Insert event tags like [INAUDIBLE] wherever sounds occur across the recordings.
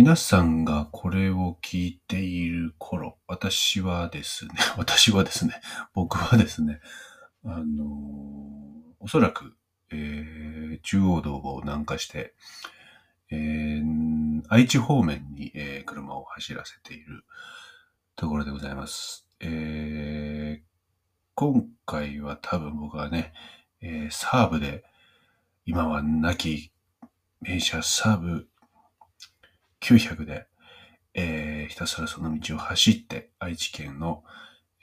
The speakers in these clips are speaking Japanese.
皆さんがこれを聞いている頃、私はですね、[LAUGHS] 私はですね、僕はですね、あのおそらく、えー、中央道を南下して、えー、愛知方面に、えー、車を走らせているところでございます。えー、今回は多分僕はね、えー、サーブで、今は亡き名車サーブ900で、えー、ひたすらその道を走って愛知県の、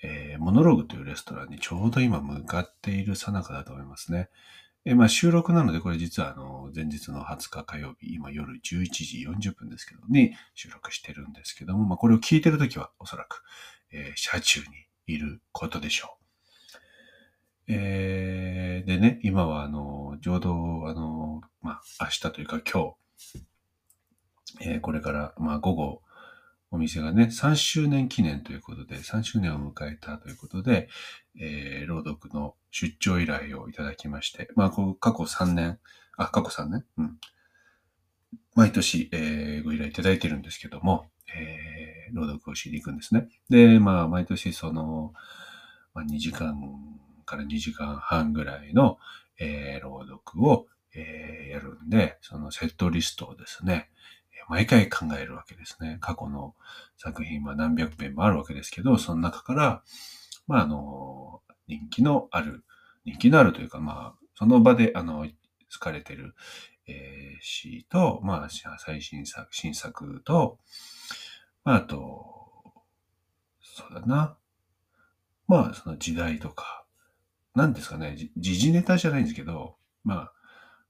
えー、モノローグというレストランにちょうど今向かっているさなかだと思いますね。えー、まあ収録なのでこれ実はあの前日の20日火曜日、今夜11時40分ですけどに収録してるんですけども、まあこれを聞いてるときはおそらく、えー、車中にいることでしょう。えー、でね、今はあの、ちょうどあの、まあ明日というか今日、えー、これから、まあ、午後、お店がね、3周年記念ということで、3周年を迎えたということで、えー、朗読の出張依頼をいただきまして、まあ、こう過去3年、あ、過去3年？うん。毎年、えー、ご依頼いただいてるんですけども、えー、朗読をしに行くんですね。で、まあ、毎年その、まあ、2時間から2時間半ぐらいの、えー、朗読を、えー、やるんで、そのセットリストをですね、毎回考えるわけですね。過去の作品は何百編もあるわけですけど、その中から、まあ、あの、人気のある、人気のあるというか、まあ、その場で、あの、好かれてる、えー、詩と、まあ、最新作、新作と、まあ、あと、そうだな。まあ、その時代とか、何ですかね、時事ネタじゃないんですけど、まあ、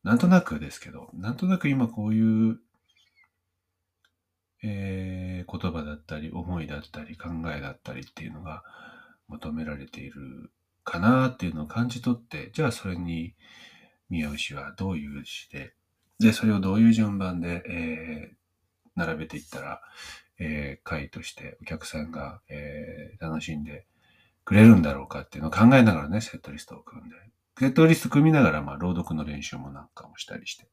なんとなくですけど、なんとなく今こういうえー、言葉だったり、思いだったり、考えだったりっていうのが求められているかなっていうのを感じ取って、じゃあそれに宮牛はどういう詩で、で、それをどういう順番で、えー、並べていったら、えー、会としてお客さんが、えー、楽しんでくれるんだろうかっていうのを考えながらね、セットリストを組んで、セットリスト組みながら、まあ、朗読の練習もなんかもしたりして、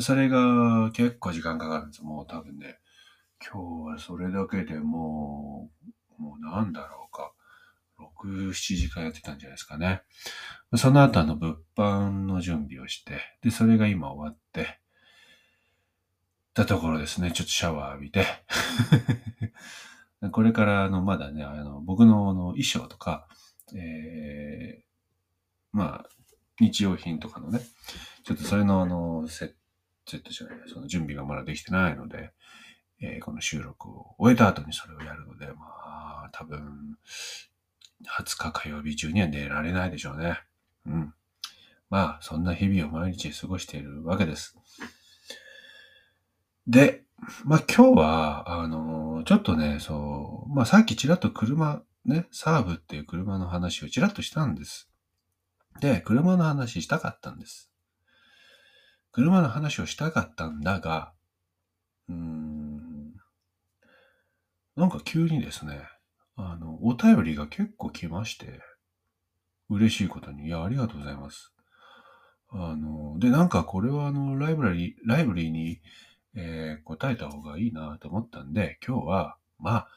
それが結構時間かかるんです。もう多分ね、今日はそれだけでもう、もうなんだろうか。6、7時間やってたんじゃないですかね。その後あの物販の準備をして、で、それが今終わって、たところですね。ちょっとシャワー浴びて。[LAUGHS] これからあの、まだね、あの、僕のあの衣装とか、えー、まあ、日用品とかのね、ちょっとそれのあの、セットじゃない、その準備がまだできてないので、えー、この収録を終えた後にそれをやるので、まあ、多分、20日火曜日中には寝られないでしょうね。うん。まあ、そんな日々を毎日過ごしているわけです。で、まあ今日は、あの、ちょっとね、そう、まあさっきちらっと車、ね、サーブっていう車の話をちらっとしたんです。で、車の話したかったんです。車の話をしたかったんだが、うん、なんか急にですね、あの、お便りが結構来まして、嬉しいことに、いや、ありがとうございます。あの、で、なんかこれはあの、ライブラリ、ライブリーに、えー、答えた方がいいなと思ったんで、今日は、まあ、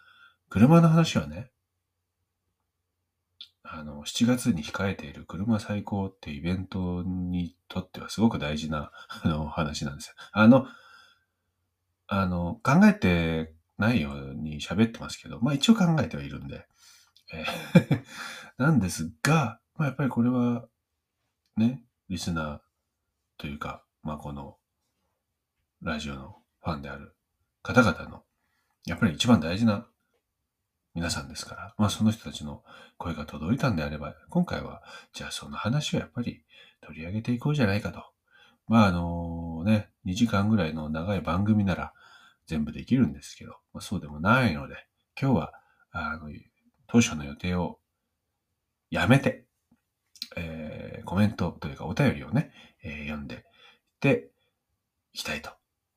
車の話はね、あの、7月に控えている車最高ってイベントにとってはすごく大事な、あの、話なんですよ。あの、あの、考えてないように喋ってますけど、まあ一応考えてはいるんで。えー [LAUGHS] なんですが、まあやっぱりこれは、ね、リスナーというか、まあこの、ラジオのファンである方々の、やっぱり一番大事な皆さんですから、まあその人たちの声が届いたんであれば、今回は、じゃあその話をやっぱり取り上げていこうじゃないかと。まああのね、2時間ぐらいの長い番組なら、全部できるんですけど、まあ、そうでもないので、今日は、あの、当初の予定をやめて、えー、コメントというかお便りをね、えー、読んでいっていきたいと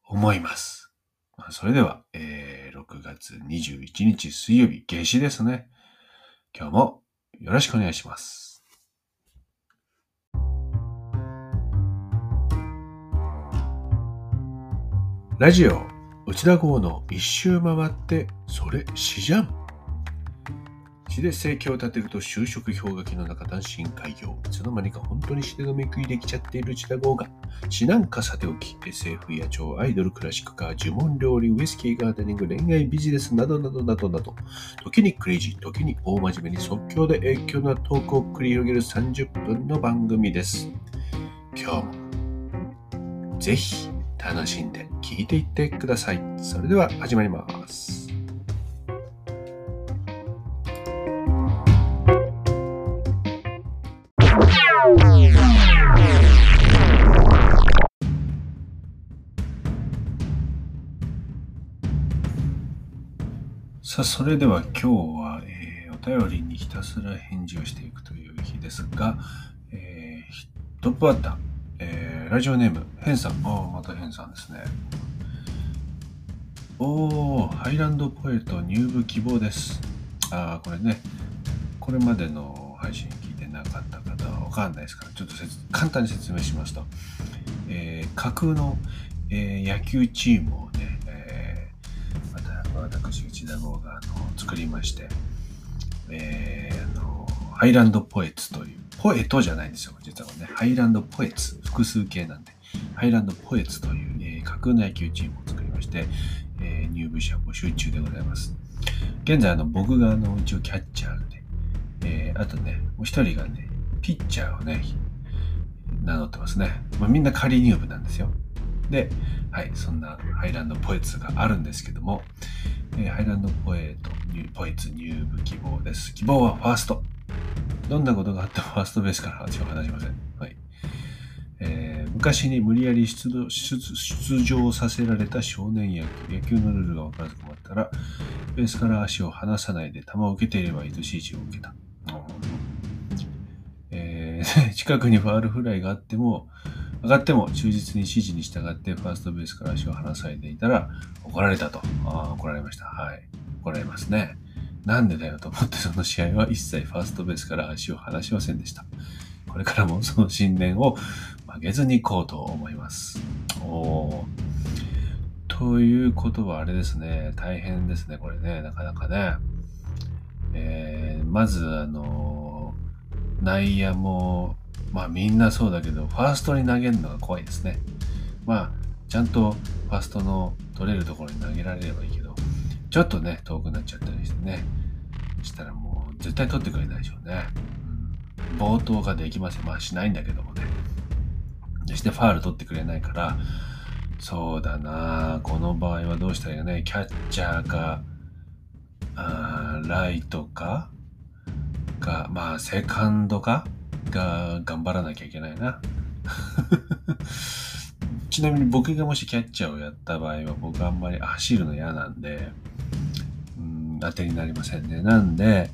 思います。まあ、それでは、えー、6月21日水曜日、夏至ですね。今日もよろしくお願いします。ラジオ内田号の一周回って、それ死じゃん。血で生計を立てると就職氷河期の中単身開業。いつの間にか本当に死でのめくりできちゃっている内田号が、死なんかさておき、SF や超アイドル、クラシックカー、呪文料理、ウイスキーガーデニング、恋愛ビジネスなどなどなどなど、時にクレイジー、時に大真面目に即興で影響のトークを繰り広げる30分の番組です。今日も、ぜひ、楽しんで聞いていってください。それでは始まります。さあ、それでは今日は、えー、お便りにひたすら返事をしていくという日ですが、えー、トップバッター、えー、ラジオネーム、ヘンさん。ああ、またヘンさんですね。おー、ハイランドポエト入部希望です。ああ、これね、これまでの配信聞いてなかった方はわかんないですから、ちょっと簡単に説明しますと、えー、架空の、えー、野球チームをね、えー、また私、内田剛があの作りまして、えー、あのハイランドポエツというポエトじゃないんですよ、実はね。ハイランドポエツ、複数形なんで。ハイランドポエツという、えー、架空の野球チームを作りまして、えー、入部者募集中でございます。現在、あの、僕があの、一応キャッチャーで、えー、あとね、もう一人がね、ピッチャーをね、名乗ってますね。まあ、みんな仮入部なんですよ。で、はい、そんなハイランドポエツがあるんですけども、えー、ハイランドポエト、ポエツ入部希望です。希望はファースト。どんなことがあってもファーストベースから話を話しません。はい。えー、昔に無理やり出場させられた少年野球、野球のルールが分からず困ったら、ベースから足を離さないで球を受けていればいいと指示を受けた。えー、[LAUGHS] 近くにファールフライがあっても、上がっても忠実に指示に従ってファーストベースから足を離されていたら怒られたと。あ怒られました。はい。怒られますね。なんでだよと思ってその試合は一切ファーストベースから足を離しませんでした。これからもその信念を曲げずに行こうと思います。おということはあれですね、大変ですね、これね、なかなかね。えー、まず、あの、内野も、まあみんなそうだけど、ファーストに投げるのが怖いですね。まあ、ちゃんとファーストの取れるところに投げられればいいけど、ちょっとね、遠くなっちゃったりしてね。したらもう絶対取ってくれないでしょうね。冒頭ができません。まあしないんだけどもね。そしてファール取ってくれないから、そうだなこの場合はどうしたらいいかね。キャッチャーか、あーライトか、が、まあセカンドかが頑張らなきゃいけないな。[LAUGHS] ちなみに僕がもしキャッチャーをやった場合は僕あんまり走るの嫌なんで、うん当てになりませんね。なんで、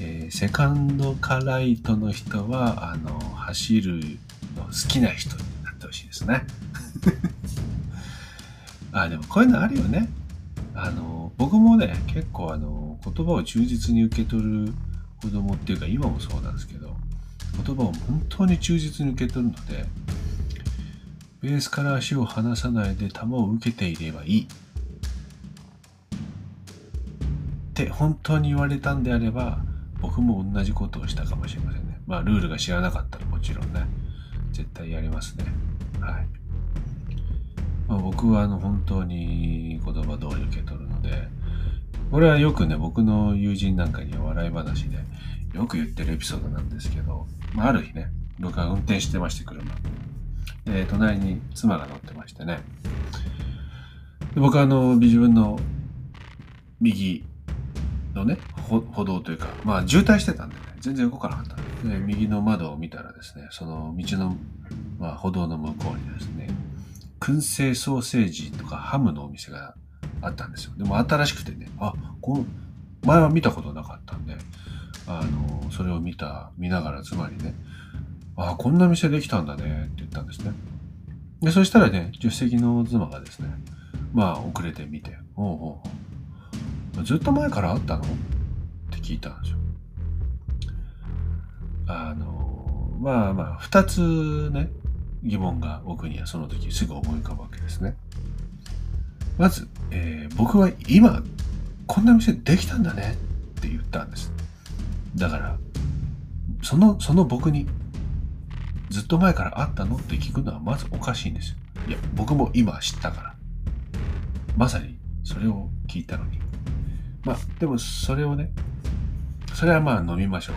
えー、セカンドかライトの人は、あの、走るの好きな人になってほしいですね。[LAUGHS] あ、でもこういうのあるよね。あの、僕もね、結構あの、言葉を忠実に受け取る子供っていうか、今もそうなんですけど、言葉を本当に忠実に受け取るので、ベースから足を離さないで球を受けていればいいって本当に言われたんであれば、僕も同じことをしたかもしれませんね。まあ、ルールが知らなかったらもちろんね、絶対やりますね。はい。まあ、僕はあの本当に言葉通り受け取るので、これはよくね、僕の友人なんかには笑い話でよく言ってるエピソードなんですけど、まあ、ある日ね、僕は運転してまして、車。で、隣に妻が乗ってましてね。で僕はあの、自分の右のね、歩道というか、まあ渋滞してたんでね、全然動かなかった。で、右の窓を見たらですね、その道の、まあ歩道の向こうにですね、燻製ソーセージとかハムのお店があったんですよ。でも新しくてね、あ、この、前は見たことなかったんで、あの、それを見た、見ながら妻にね、ああ、こんな店できたんだねって言ったんですね。で、そしたらね、助手席の妻がですね、まあ遅れてみて、おうおうおずっと前からあったの？って聞いたんですよ。あの、まあまあ、二つね、疑問が僕にはその時すぐ思い浮かぶわけですね。まず、えー僕は今、こんな店できたんだねって言ったんです。だから、その、その僕に、ずっと前からあったの？って聞くのはまずおかしいんですよ。いや、僕も今知ったから。まさにそれを聞いたのに。まあ、でもそれをね、それはまあ飲みましょう。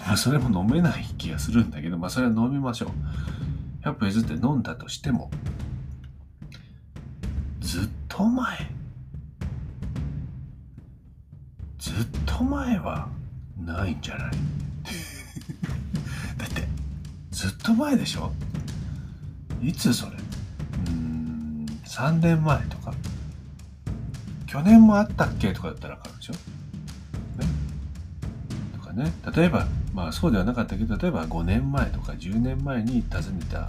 まあ、それも飲めない気がするんだけど、まあ、それは飲みましょう。100歩譲って飲んだとしても、ずっと前、ずっと前はないんじゃない？[LAUGHS] だって、ずっと前でしょ？いつそれ？うーん、3年前とか。去年もあったっけとかだったらわかるでしょ？ね。とかね。例えば、まあそうではなかったけど、例えば5年前とか10年前に訪ねた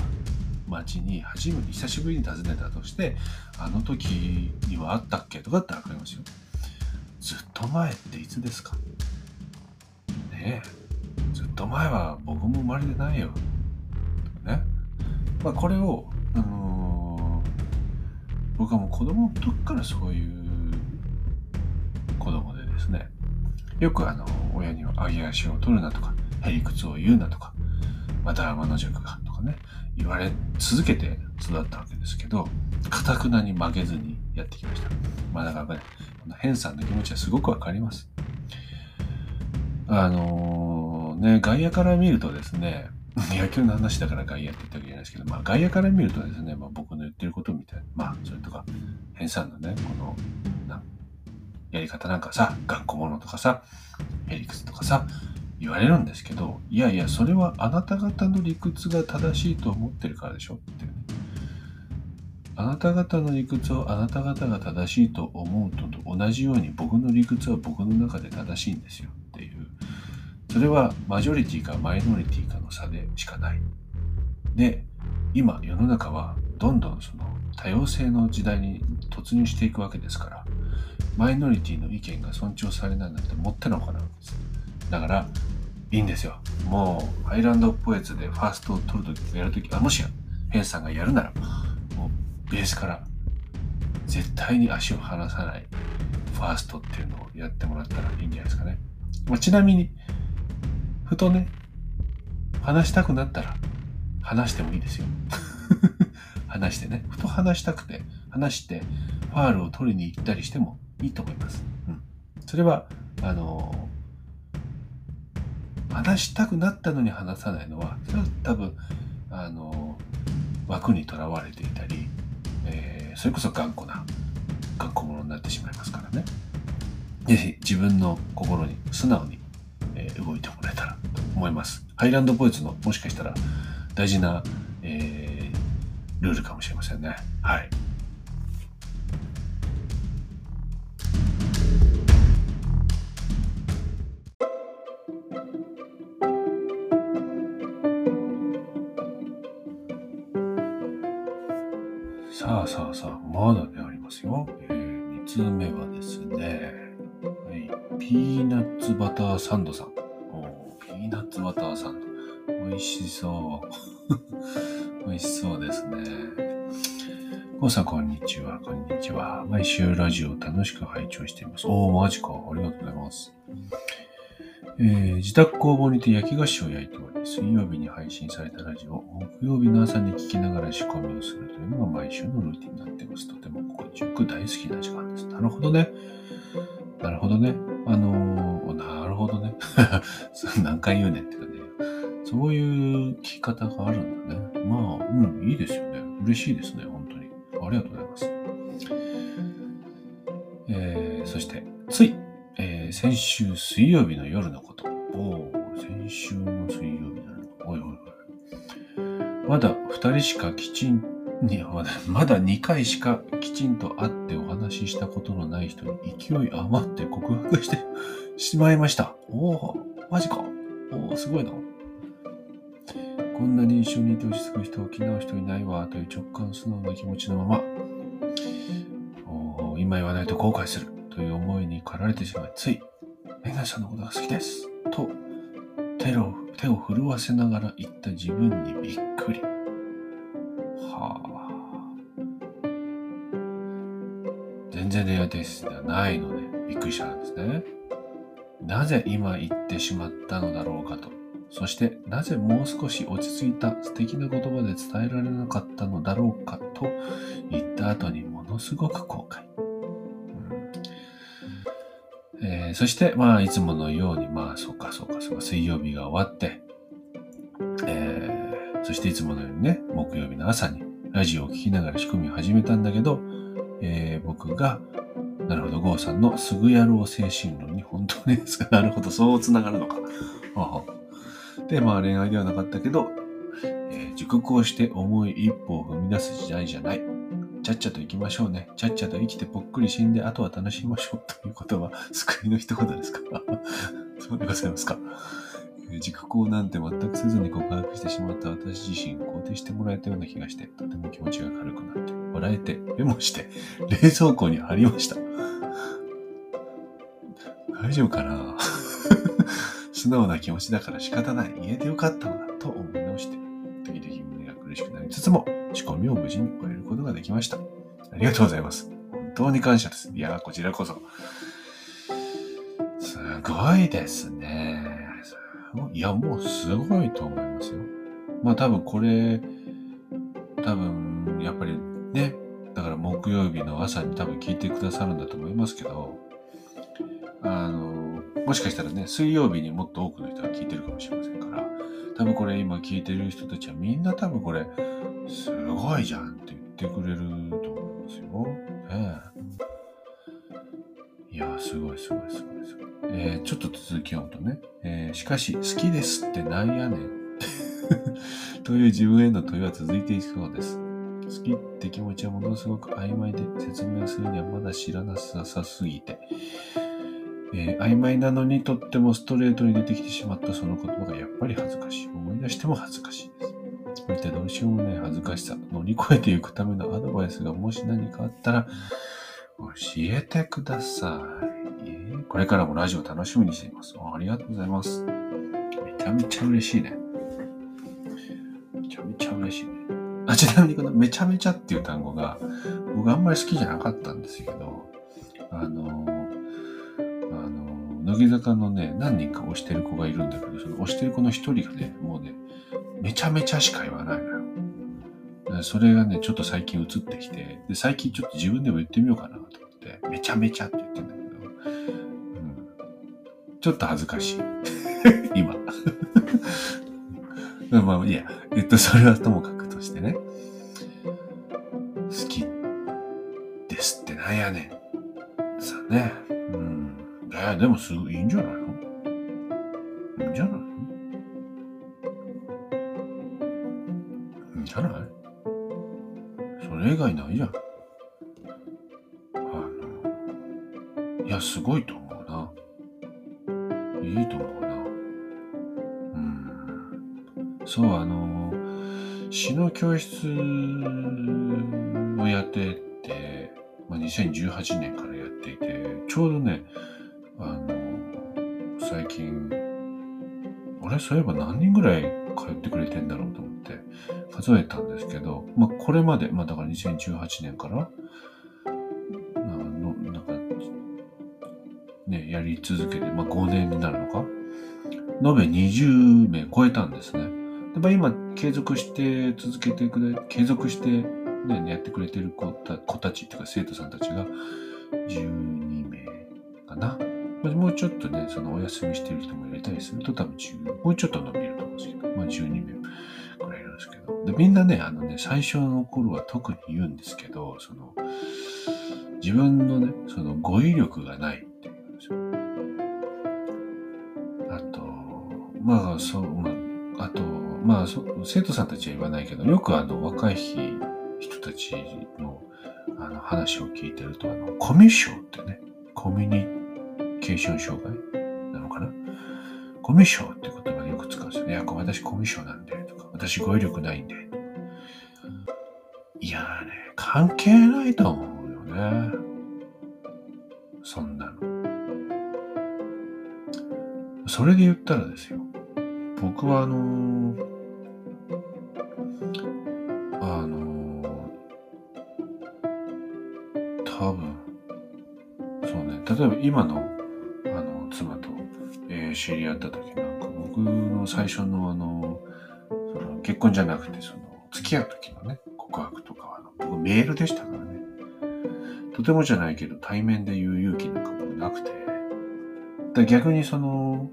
町に初めて久しぶりに訪ねたとして、あの時にはあったっけとかだったらわかりますよ。ずっと前っていつですか？ねえ。ずっと前は僕も生まれてないよ。ね。まあこれを、あのー僕はもう子供の時からそういう子供でですね、よくあの、親には揚げ足を取るなとか、へりくつを言うなとか、また天の塾がとかね、言われ続けて育ったわけですけど、かたくなに負けずにやってきました。まあだからね、このヘンさんの気持ちはすごくわかります。あのね、外野から見るとですね、[LAUGHS] 野球の話だから外野って言ったわけじゃないですけど、まあ外野から見るとですね、まあ僕の言ってることみたいな、まあそれとか、ヘンさんのね、この、なやり方なんかさ、頑固者とかさ、ヘリクスとかさ、言われるんですけど、いやいや、それはあなた方の理屈が正しいと思ってるからでしょってね。あなた方の理屈をあなた方が正しいと思うとと同じように僕の理屈は僕の中で正しいんですよっていう。それはマジョリティかマイノリティかの差でしかない。で、今世の中はどんどんその多様性の時代に突入していくわけですから、マイノリティの意見が尊重されないなんてもってのかなんです。だから、いいんですよ。もう、ハイランドポエツでファーストを取るとき、やるとき、あ、もしや、ヘンさんがやるなら、ベースから、絶対に足を離さない、ファーストっていうのをやってもらったらいいんじゃないですかね。まあ、ちなみに、ふとね、話したくなったら、話してもいいですよ。[LAUGHS] 話してね。ふと話したくて、話して、ファールを取りに行ったりしてもいいと思います。うん。それは、あの話したくなったのに話さないのは、それは多分、あの枠にとらわれていたり、えーそれこそ頑固な、頑固者になってしまいますからね。是非自分の心に素直に、えー動いてもらえたらと思います。ハイランドボーイズのもしかしたら大事な、えールールかもしれませんね。はい。えー、2通目はですね、はい、ピーナッツバターサンドさん。おーピーナッツバターサンド。美味しそう。[LAUGHS] 美味しそうですね。コウさん、こんにちは。こんにちは。毎週ラジオ楽しく拝聴しています。おー、マジか。ありがとうございます。えー自宅工房にて焼き菓子を焼いており、水曜日に配信されたラジオを木曜日の朝に聞きながら仕込みをするというのが毎週のルーティンになっています。とても心地よく大好きな時間です。なるほどね。なるほどね。あのーなるほどね。何回言うねんってかね。[LAUGHS] そういう聞き方があるんだね。まあ、うん、いいですよね。嬉しいですね、本当に。ありがとうございます。えー先週水曜日の夜のこと。おー先週の水曜日の夜の。おいおいおい。まだ二人しかきちん、いやまだ、まだ2回しかきちんと会ってお話ししたことのない人に勢い余って告白してしまいました。おおマジか。おおすごいな。こんなに一緒にいて落ち着く人を気直う人いないわという直感素直な気持ちのまま、おー今言わないと後悔するという思いに駆られてしまい、つい、メガネさんのことが好きですと手を手を震わせながら言った自分にびっくり。はあ。全然恋愛体質ではないので、びっくりしたんですね。なぜ今言ってしまったのだろうかと。そしてなぜもう少し落ち着いた素敵な言葉で伝えられなかったのだろうかと言った後にものすごく後悔。ー、そして、まあ、いつものように、まあ、そうか、そうか、そうか、水曜日が終わって、えー、そしていつものようにね、木曜日の朝にラジオを聴きながら仕組みを始めたんだけど、えー、僕がなるほど、ゴーさんのすぐやろう精神論に本当ですかなるほど、そう繋がるのか。で、まあ恋愛ではなかったけど、えー、熟考して重い一歩を踏み出す時代じゃない。ちゃっちゃと行きましょうね。ちゃっちゃと生きてぽっくり死んで、あとは楽しみましょう。ということは、[LAUGHS] 救いの一言ですか？[LAUGHS] そうでございますか？熟考なんて全くせずに告白してしまった私自身、肯定してもらえたような気がして、とても気持ちが軽くなって、笑えて、メモして、冷蔵庫に貼りました。大丈夫かな？[LAUGHS] 素直な気持ちだから仕方ない。言えてよかったのだと思い直して、時々胸が苦しくなりつつも、仕込みを無事に終えことができました。ありがとうございます。本当に感謝です。いやこちらこそ。すごいですね。いや、もうすごいと思いますよ。まあ多分これ、多分、やっぱりね、だから木曜日の朝に多分聞いてくださるんだと思いますけど、あの、もしかしたらね、水曜日にもっと多くの人が聞いてるかもしれませんから、多分これ今聞いてる人たちはみんな多分これ、すごいじゃんってくれると思いますよ。ねいや、すごいすごいすごいすごい。えー、ちょっと続き読むとね、えー、しかし、好きですってなんやねん [LAUGHS] という自分への問いは続いていきそうです。好きって気持ちはものすごく曖昧で説明するにはまだ知らなさすぎて、えー、曖昧なのにとってもストレートに出てきてしまったその言葉がやっぱり恥ずかしい。思い出しても恥ずかしいです。こういったどうしようもない恥ずかしさ乗り越えていくためのアドバイスがもし何かあったら教えてください。これからもラジオ楽しみにしています。ありがとうございます。めちゃめちゃ嬉しいね。めちゃめちゃ嬉しいね。あ、ちなみにこのめちゃめちゃっていう単語が僕あんまり好きじゃなかったんですけど、あの乃木坂のね、何人か推してる子がいるんだけど、その推してる子の一人がね、もうね、めちゃめちゃしか言わないのよ。それがね、ちょっと最近映ってきて、で、最近ちょっと自分でも言ってみようかなと思って、めちゃめちゃって言ってんだけど、うん、ちょっと恥ずかしい。[LAUGHS] 今。[LAUGHS] まあ、いや、えっと、それはともかくとしてね、好きですってなんやねん。さあね。えー、でもすごいいいんじゃない？外ないじゃん。あの、いや、すごいと思うな。いいと思うな。うん。そう、あの、詩の教室をやってて、まあ、2018年からやっていて、ちょうどね、あの、最近、あれ？そういえば何人ぐらい通ってくれてんだろうと思って数えたんですけど、まあ、これまで、まあ、だから2018年から、あのなんか、ね、やり続けて、まあ、5年になるのか？延べ20名超えたんですね。でまあ、今、継続して続けてくれ、継続してね、やってくれてる子た子たちっていうか生徒さんたちが12名かな？もうちょっとね、そのお休みしてる人も入れたりすると多分10、もうちょっと伸びると思うんですけど、まあ12名で。みんなね、あのね、最初の頃は特に言うんですけど、その、自分のね、その語彙力がないって言うんですよ。あと、まあ、そう、まあ、あと、まあ生徒さんたちは言わないけど、よくあの、若い人たちの、あの、話を聞いてると、あの、コミュ障ってね、コミュニケーション障害なのかな？コミュ障って言葉でよく使うんですよね。いや、私コミュ障なんで、私語彙力ないんで。いやね、関係ないと思うよね。そんなの。それで言ったらですよ。僕はあのー、あのー、多分、そうね例えば今の、あの、妻と、えー知り合った時なんか、僕の最初のあの、その結婚じゃなくて、その、付き合う時のね、告白とかは、僕メールでしたからね。とてもじゃないけど、対面で言う勇気なんかもなくて。で逆にその、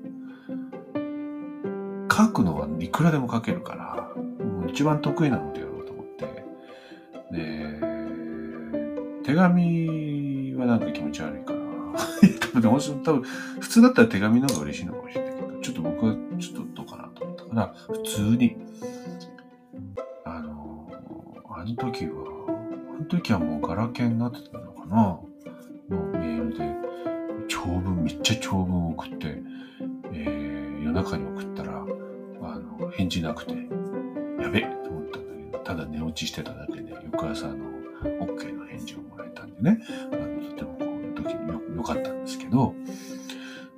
書くのはいくらでも書けるから、もう一番得意なのでやろうと思って。で、手紙はなんか気持ち悪いから。多分でも多分普通だったら手紙の方が嬉しいのかもしれないけど、ちょっと僕はちょっとどうかなと思ったから、普通に、あの時は、あの時はもうガラケーになってたのかな？のメールで、長文、めっちゃ長文送って、えー夜中に送ったら、あの、返事なくて、やべえと思ったんだけど、ただ寝落ちしてただけで、翌朝あの、OK の返事をもらえたんでね、あのとてもこう、時によ、良かったんですけど、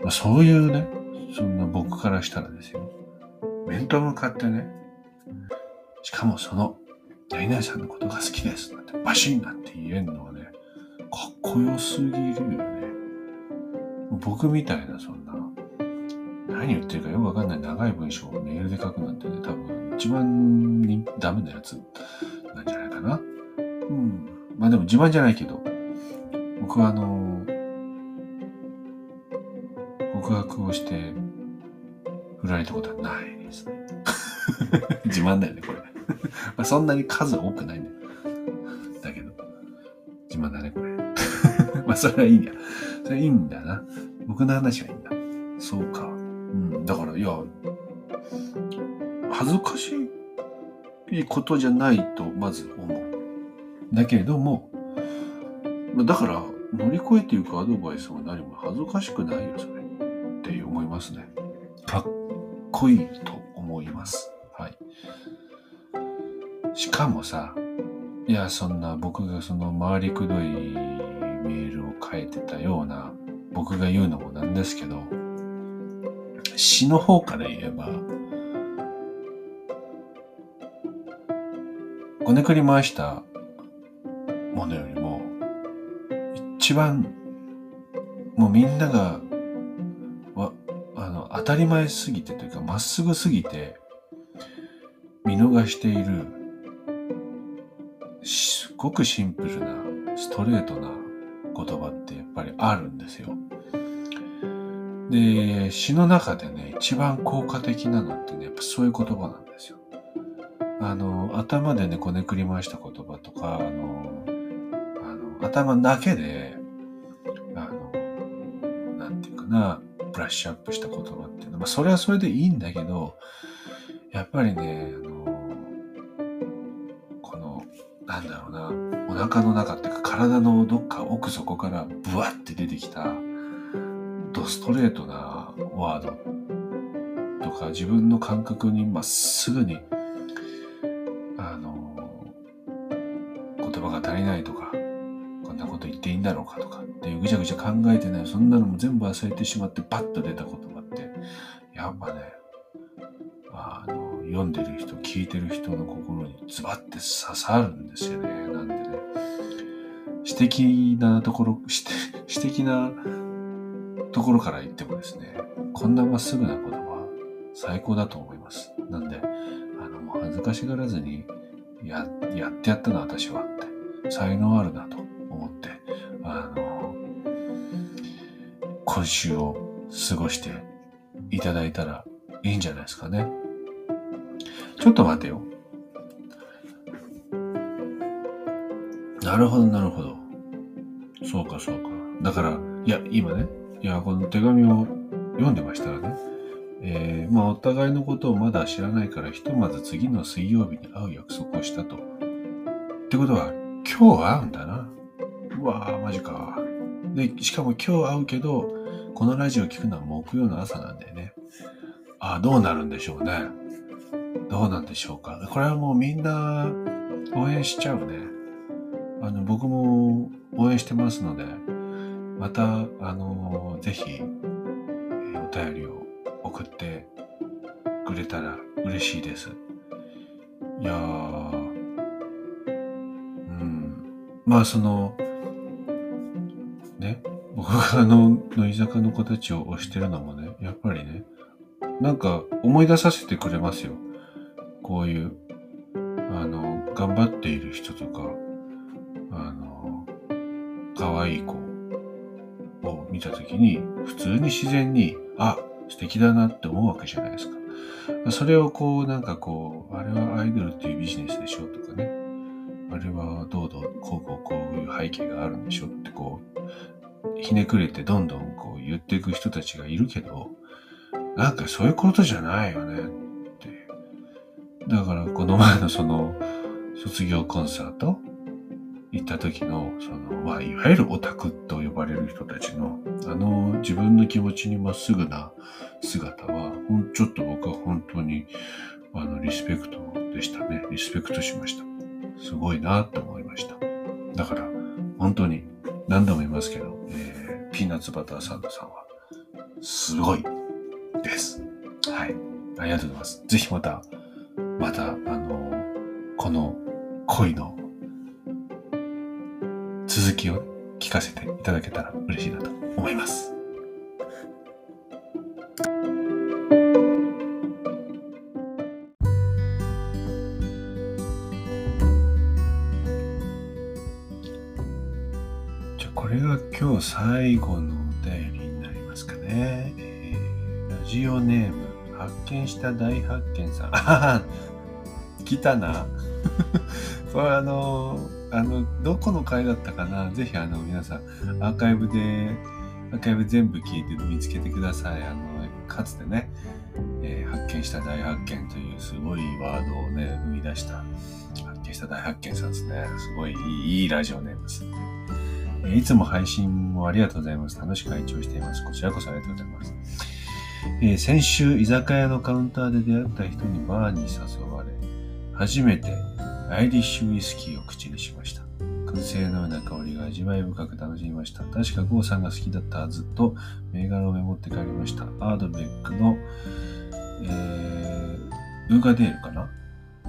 まあ、そういうね、そんな僕からしたらですよ、面と向かってね、しかもその、何々さんのことが好きですなんて、バシンなんて言えんのはね、かっこよすぎるよね。僕みたいな、そんな、何言ってるかよくわかんない長い文章をメールで書くなんてね、多分一番にダメなやつなんじゃないかな。うん。まあでも自慢じゃないけど、僕はあの、告白をして振られたことはないですね。[LAUGHS] 自慢だよね、これ。[LAUGHS] まあそんなに数多くないんだよ。だけど、自慢だね、これ。[LAUGHS] まあそれはいいんだ。それいいんだな。僕の話はいいんだ。そうか。うん。だから、いや、恥ずかしいことじゃないと、まず思う。だけれども、だから、乗り越えていくアドバイスも何も恥ずかしくないよ、それ。って思いますね。かっこいいと思います。はい。しかもさ、いや、そんな僕がその回りくどいメールを書いてたような、僕が言うのもなんですけど、詩の方から言えば、こねくり回したものよりも、一番、もうみんなが、わ、あの、当たり前すぎてというか、まっすぐすぎて、見逃している、ごくシンプルな、ストレートな言葉ってやっぱりあるんですよ。で、詩の中でね、一番効果的なのってね、やっぱそういう言葉なんですよ。あの、頭でね、こねくり回した言葉とか、あの、あの頭だけで、あの、なんていうかな、ブラッシュアップした言葉っていうのは、まあ、それはそれでいいんだけど、やっぱりね、腹の中っていうか体のどっか奥底からブワって出てきた、ドストレートなワードとか自分の感覚にまっすぐに、あの、言葉が足りないとか、こんなこと言っていいんだろうかとかっていうぐちゃぐちゃ考えてない、そんなのも全部忘れてしまってバッと出た言葉って、やっぱね、あの、読んでる人、聞いてる人の心にズバッて刺さるんですよね。なんでね、詩的なところ、詩詩的なところから言ってもですね、こんなまっすぐな言葉、最高だと思います。なんで、あの、恥ずかしがらずに、や、やってやったな、私はって。才能あるなと思って、あの、今週を過ごしていただいたらいいんじゃないですかね。ちょっと待てよ。なるほど、なるほど。そうか、そうか。だから、いや、今ね、いや、この手紙を読んでましたらね、えーまあ、お互いのことをまだ知らないから、ひとまず次の水曜日に会う約束をしたと。ってことは、今日会うんだな。うわぁ、マジか。で、しかも今日会うけど、このラジオ聞くのは木曜の朝なんだよね。ああ、どうなるんでしょうね。どうなんでしょうか。これはもうみんな応援しちゃうね。あの、僕も応援してますので、また、あの、ぜひ、お便りを送ってくれたら嬉しいです。いやー、うん。まあ、その、ね、僕があの、乃木坂の子たちを推してるのもね、やっぱりね、なんか思い出させてくれますよ。こういう、あの、頑張っている人とか、あの、可愛い子を見たときに、普通に自然に、あ、素敵だなって思うわけじゃないですか。それをこう、なんかこう、あれはアイドルっていうビジネスでしょとかね。あれはどうどう、こうこうこういう背景があるんでしょってこう、ひねくれてどんどんこう言っていく人たちがいるけど、なんかそういうことじゃないよねって。だからこの前のその卒業コンサート行った時の、その、まあ、いわゆるオタクと呼ばれる人たちの、あの自分の気持ちにまっすぐな姿は、ほん、ちょっと僕は本当に、あの、リスペクトでしたね。リスペクトしました。すごいなと思いました。だから、本当に何度も言いますけど、えー、ピーナッツバターサンドさんは、すごいです。はい。ありがとうございます。ぜひまた、また、あの、この恋の続きを聞かせていただけたら嬉しいなと思います。じゃこれが今日最後のお便りになりますかね。えー、ラジオネーム、発見した大発見さん。あ、[LAUGHS] 来たな。[LAUGHS] これあのあの、どこの回だったかな？ぜひあの、皆さん、アーカイブで、アーカイブ全部聞いて見つけてください。あの、かつてね、えー、発見した大発見というすごいワードをね、生み出した、発見した大発見さんですね。すごいいいラジオネームです。えー、いつも配信もありがとうございます。楽しく拝聴しています。こちらこそありがとうございます。えー、先週、居酒屋のカウンターで出会った人にバーに誘われ、初めてアイリッシュウイスキーを口にしました。燻製のような香りが味わい深く楽しみました。確かゴーさんが好きだったはずと、銘柄をメモって帰りました。アードベックの、えー、ウーガデールかな？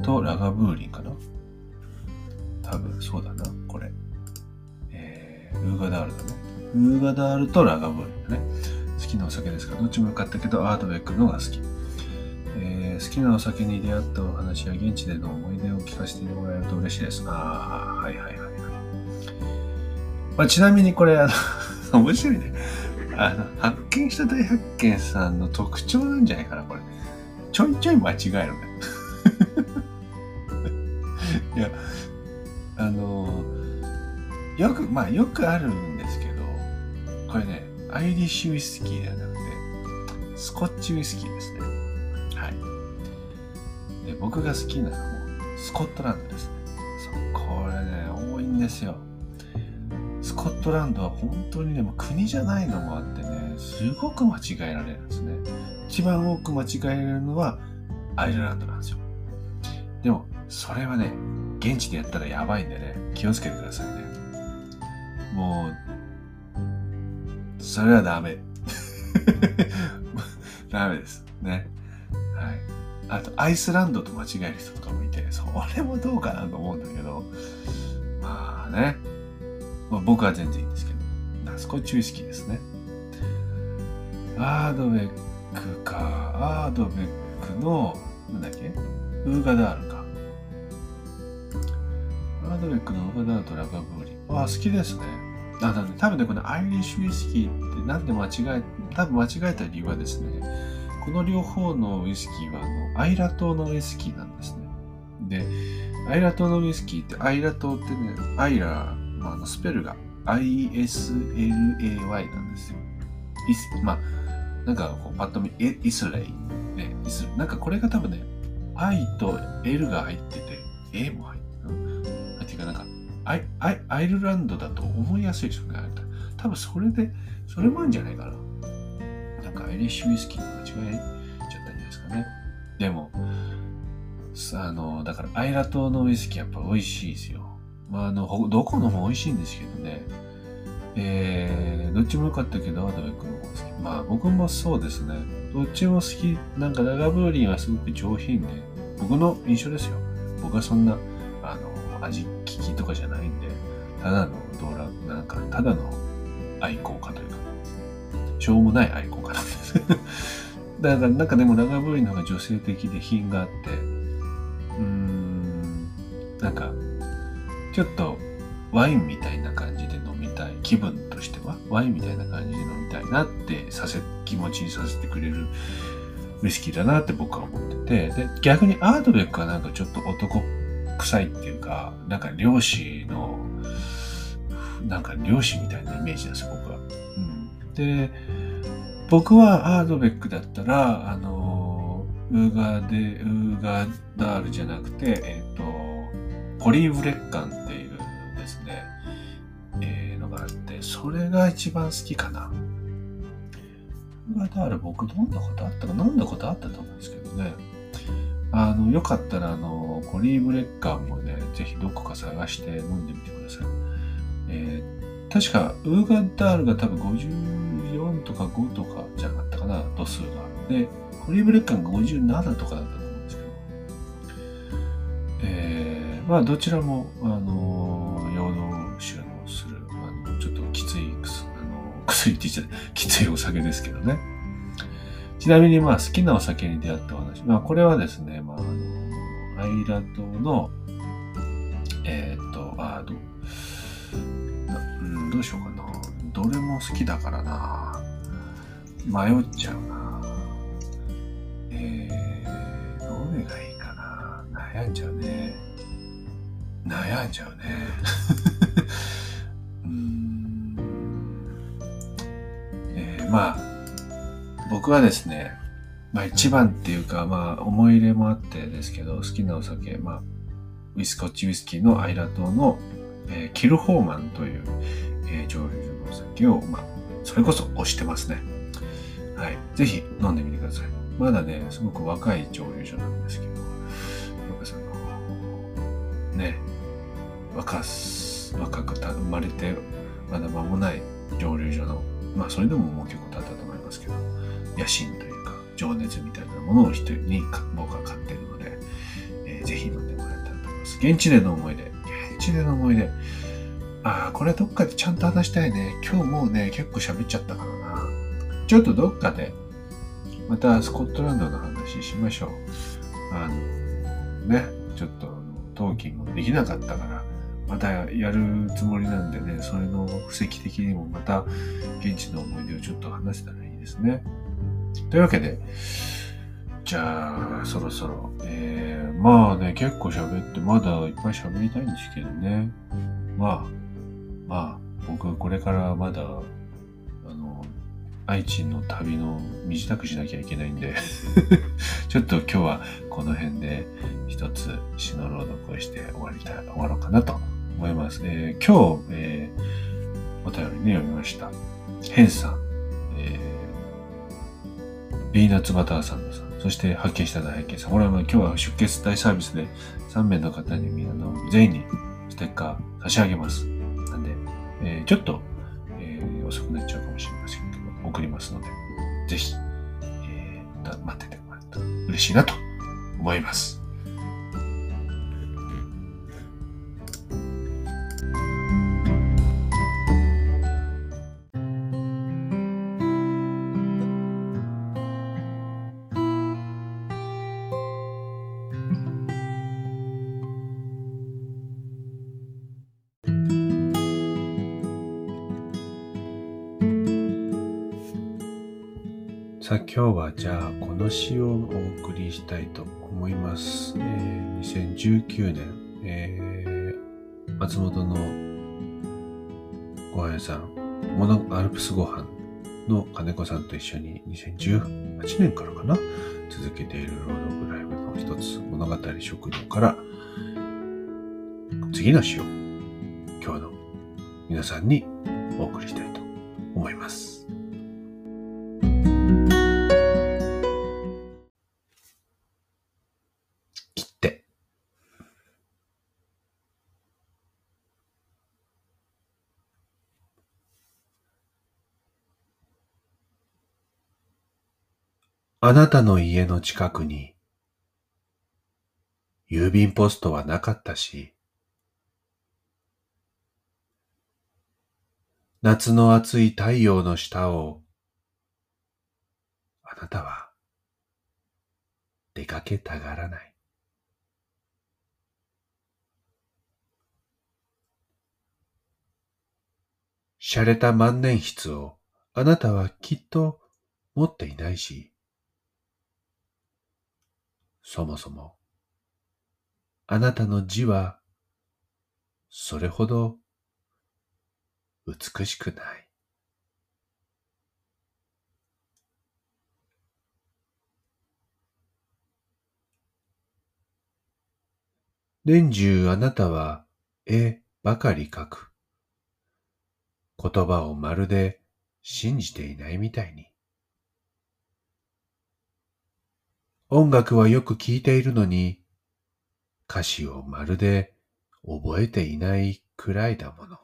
とラガブーリンかな？多分そうだな、これ。えー、ウーガダールだね。ウーガダールとラガブーリンだね。好きなお酒ですか？どっちも良かったけど、アードベックのが好き。好きなお酒に出会ったお話や現地での思い出を聞かせてもらえると嬉しいです。ああ、はいはいはいはい。まあ、ちなみにこれ、あの [LAUGHS] 面白いね。あの、発見した大発見さんの特徴なんじゃないかな、これ。ちょいちょい間違えるね。[LAUGHS] いや、あの、よく、まあよくあるんですけど、これね、アイリッシュウイスキーではなくて、スコッチウイスキーですね。僕が好きなのはスコットランドですね。そうこれね、多いんですよ。スコットランドは本当にでも国じゃないのもあってね、すごく間違えられるんですね。一番多く間違えられるのはアイルランドなんですよ。でも、それはね、現地でやったらやばいんでね、気をつけてくださいね。もう、それはダメ。[LAUGHS] ダメです。ね。はい。あと、アイスランドと間違える人とかもいて、それもどうかなと思うんだけど、まあね、まあ、僕は全然いいんですけど、スコッチウイスキーですね。アードベックか、アードベックの、なんだっけ？ウーガダールか。アードベックのウーガダールとラガブーリ。あ、好きですね。あ、だね、多分ね、このアイリッシュウイスキーってなんで間違え、多分間違えた理由はですね、この両方のウイスキーはあのアイラ島のウイスキーなんですね。で、アイラ島のウイスキーって、アイラ島ってね、アイラ、まあ、のスペルが ISLAY なんですよ。イスまあ、なんかこうパッと見、イスレイ。ね、イスなんかこれが多分ね、I と L が入ってて、A も入ってる。っていうかなんかアイアイ、アイルランドだと思いやすいですよね。多分それで、それもあるんじゃないかな。なんかアイリッシュウイスキー違えちゃったんじゃないですかね。でも、あの、だからアイラ島のウイスキーやっぱ美味しいですよ。まあ、あの、どこのも美味しいんですけどね。えー、どっちも良かったけど、アドベックの方が好き。まあ、僕もそうですね。どっちも好き。なんか、ラガブーリンはすごく上品で、僕の印象ですよ。僕はそんな、あの、味聞きとかじゃないんで、ただのドラ、なんか、ただの愛好家というか、しょうもない愛好家なんです。だからなんかでもラガーブルーのが女性的で品があって、うーん、なんか、ちょっとワインみたいな感じで飲みたい。気分としては、ワインみたいな感じで飲みたいなってさせ、気持ちにさせてくれるウイスキーだなって僕は思ってて、で、逆にアードベックはなんかちょっと男臭いっていうか、なんか漁師の、なんか漁師みたいなイメージです、僕は。うん、で、僕はアードベックだったら、あの、ウーガーで、ウーガーダールじゃなくて、えっ、ー、と、ポリーブレッカンっていうですね、えー、のがあって、それが一番好きかな。ウーガーダール僕飲んだことあったか飲んだことあったと思うんですけどね。あの、よかったら、あの、コリーブレッカーもね、ぜひどこか探して飲んでみてください。えー、確か、ウーガダールが多分54とか5とかじゃなかったかな、度数が。で、コリーブレッカーが57とかだったと思うんですけど。えー、まあ、どちらも、あの、陽動臭のする、あの、ちょっときつい、あの、[LAUGHS] 薬って言っちゃきついお酒ですけどね。ちなみにまあ好きなお酒に出会ったお話。まあこれはですね、まああの、アイラ島の、えー、っと、あどう、うん、どうしようかな。どれも好きだからな。迷っちゃうな。えー、どれがいいかな。悩んじゃうね。悩んじゃうね。[LAUGHS] うーん。えー、まあ、僕はですね、まあ一番っていうか、まあ思い入れもあってですけど、好きなお酒、まあ、ウィスコッチウイスキーのアイラ島の、えー、キルホーマンという、えー、蒸留所のお酒を、まあ、それこそ推してますね。はい。ぜひ飲んでみてください。まだね、すごく若い蒸留所なんですけど、やっぱその、ね、若す、若く生まれてまだ間もない蒸留所の、まあそれでももう結構経ったと思いますけど、野心というか、情熱みたいなものを人に僕は買ってるので、えー、ぜひ飲んでもらいたいと思います。現地での思い出。現地での思い出。ああ、これどっかでちゃんと話したいね。今日もうね、結構喋っちゃったからな。ちょっとどっかで、またスコットランドの話しましょう。あの、ね、ちょっと、陶器もできなかったから、またやるつもりなんでね、それの布石的にもまた現地の思い出をちょっと話せたらいいですね。というわけで、じゃあ、そろそろ、えー、まあね、結構喋って、まだいっぱい喋りたいんですけどね。まあ、まあ、僕これからまだ、あの、愛知の旅の身支度しなきゃいけないんで [LAUGHS] ちょっと今日はこの辺で一つ詩の朗読をして終わりたい、終わろうかなと思います。えー、今日、えー、お便りね、読みました。ヘンさん。ビーナッツバターサンドさん、そして発見した大発見さん。これは今日は出血大サービスで3名の方にみんなの全員にステッカー差し上げます。えー、ちょっと、えー、遅くなっちゃうかもしれませんけど、送りますので、ぜひ、えー、待っててもらったら嬉しいなと思います。今日はじゃあこの詩をお送りしたいと思います。えー、2019年、えー、松本のご飯屋さん、モノアルプスご飯の金子さんと一緒に2018年からかな続けている朗読ライブの一つ物語食堂から次の詩を今日の皆さんにお送りしたいと思います。あなたの家の近くに郵便ポストはなかったし、夏の暑い太陽の下を、あなたは出かけたがらない。洒落た万年筆をあなたはきっと持っていないし、そもそもあなたの字はそれほど美しくない。年中あなたは絵ばかり描く。言葉をまるで信じていないみたいに。音楽はよく聴いているのに、歌詞をまるで覚えていないくらいだもの。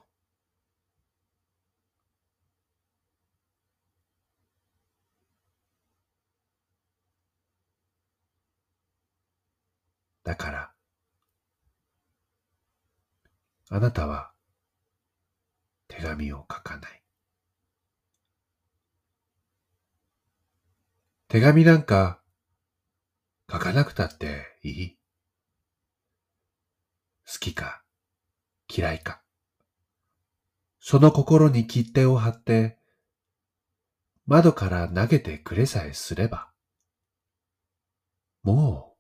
だから、あなたは手紙を書かない。手紙なんか書かなくたっていい。好きか嫌いか。その心に切手を貼って、窓から投げてくれさえすれば、もう、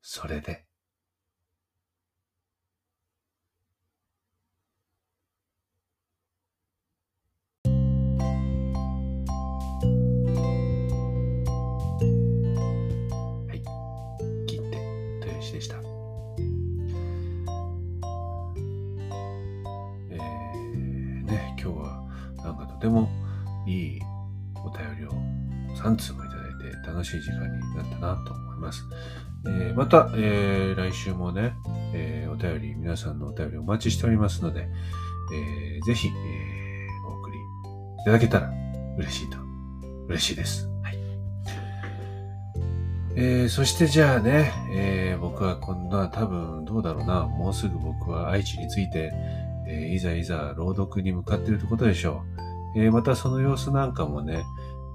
それで。てもいいお便りを3通もいただいて楽しい時間になったなと思います。えー、また、えー、来週もね、えー、お便り、皆さんのお便りお待ちしておりますので、えー、ぜひ、えー、お送りいただけたら嬉しいと、嬉しいです。えー、そしてじゃあね、えー、僕はこんな多分どうだろうな、もうすぐ僕は愛知について、えー、いざいざ朗読に向かっているということでしょう。えまたその様子なんかもね、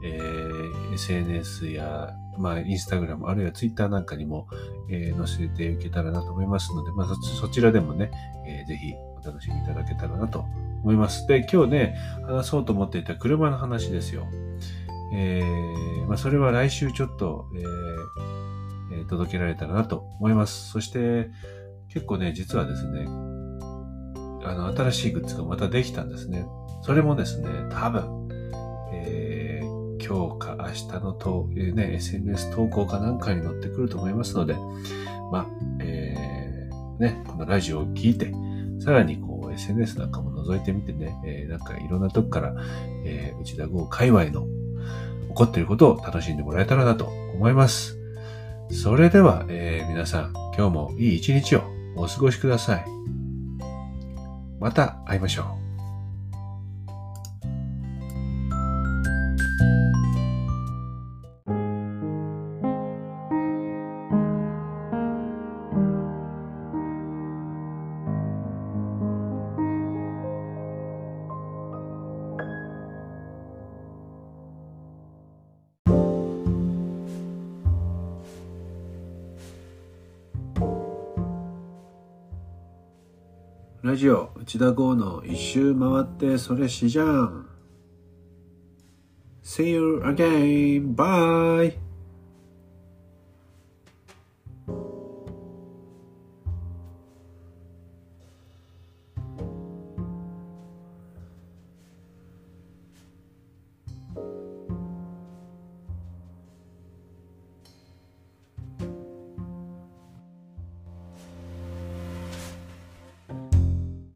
え SNS や、まあ、インスタグラム、あるいはツイッターなんかにも、え載せていけたらなと思いますので、まあ、そちらでもね、えー、ぜひお楽しみいただけたらなと思います。で、今日ね、話そうと思っていた車の話ですよ。えー、まあ、それは来週ちょっと、えー、届けられたらなと思います。そして、結構ね、実はですね、あの、新しいグッズがまたできたんですね。それもですね、多分、えー、今日か明日のと、えー、ね、SNS 投稿かなんかに載ってくると思いますので、まあ、えー、ね、このラジオを聞いて、さらにこう SNS なんかも覗いてみてね、えー、なんかいろんなとこから、えー、内田豪界隈の起こっていることを楽しんでもらえたらなと思います。それでは、えー、皆さん、今日もいい一日をお過ごしください。また会いましょう。内田剛の一周回ってそれしじゃん See you again! Bye!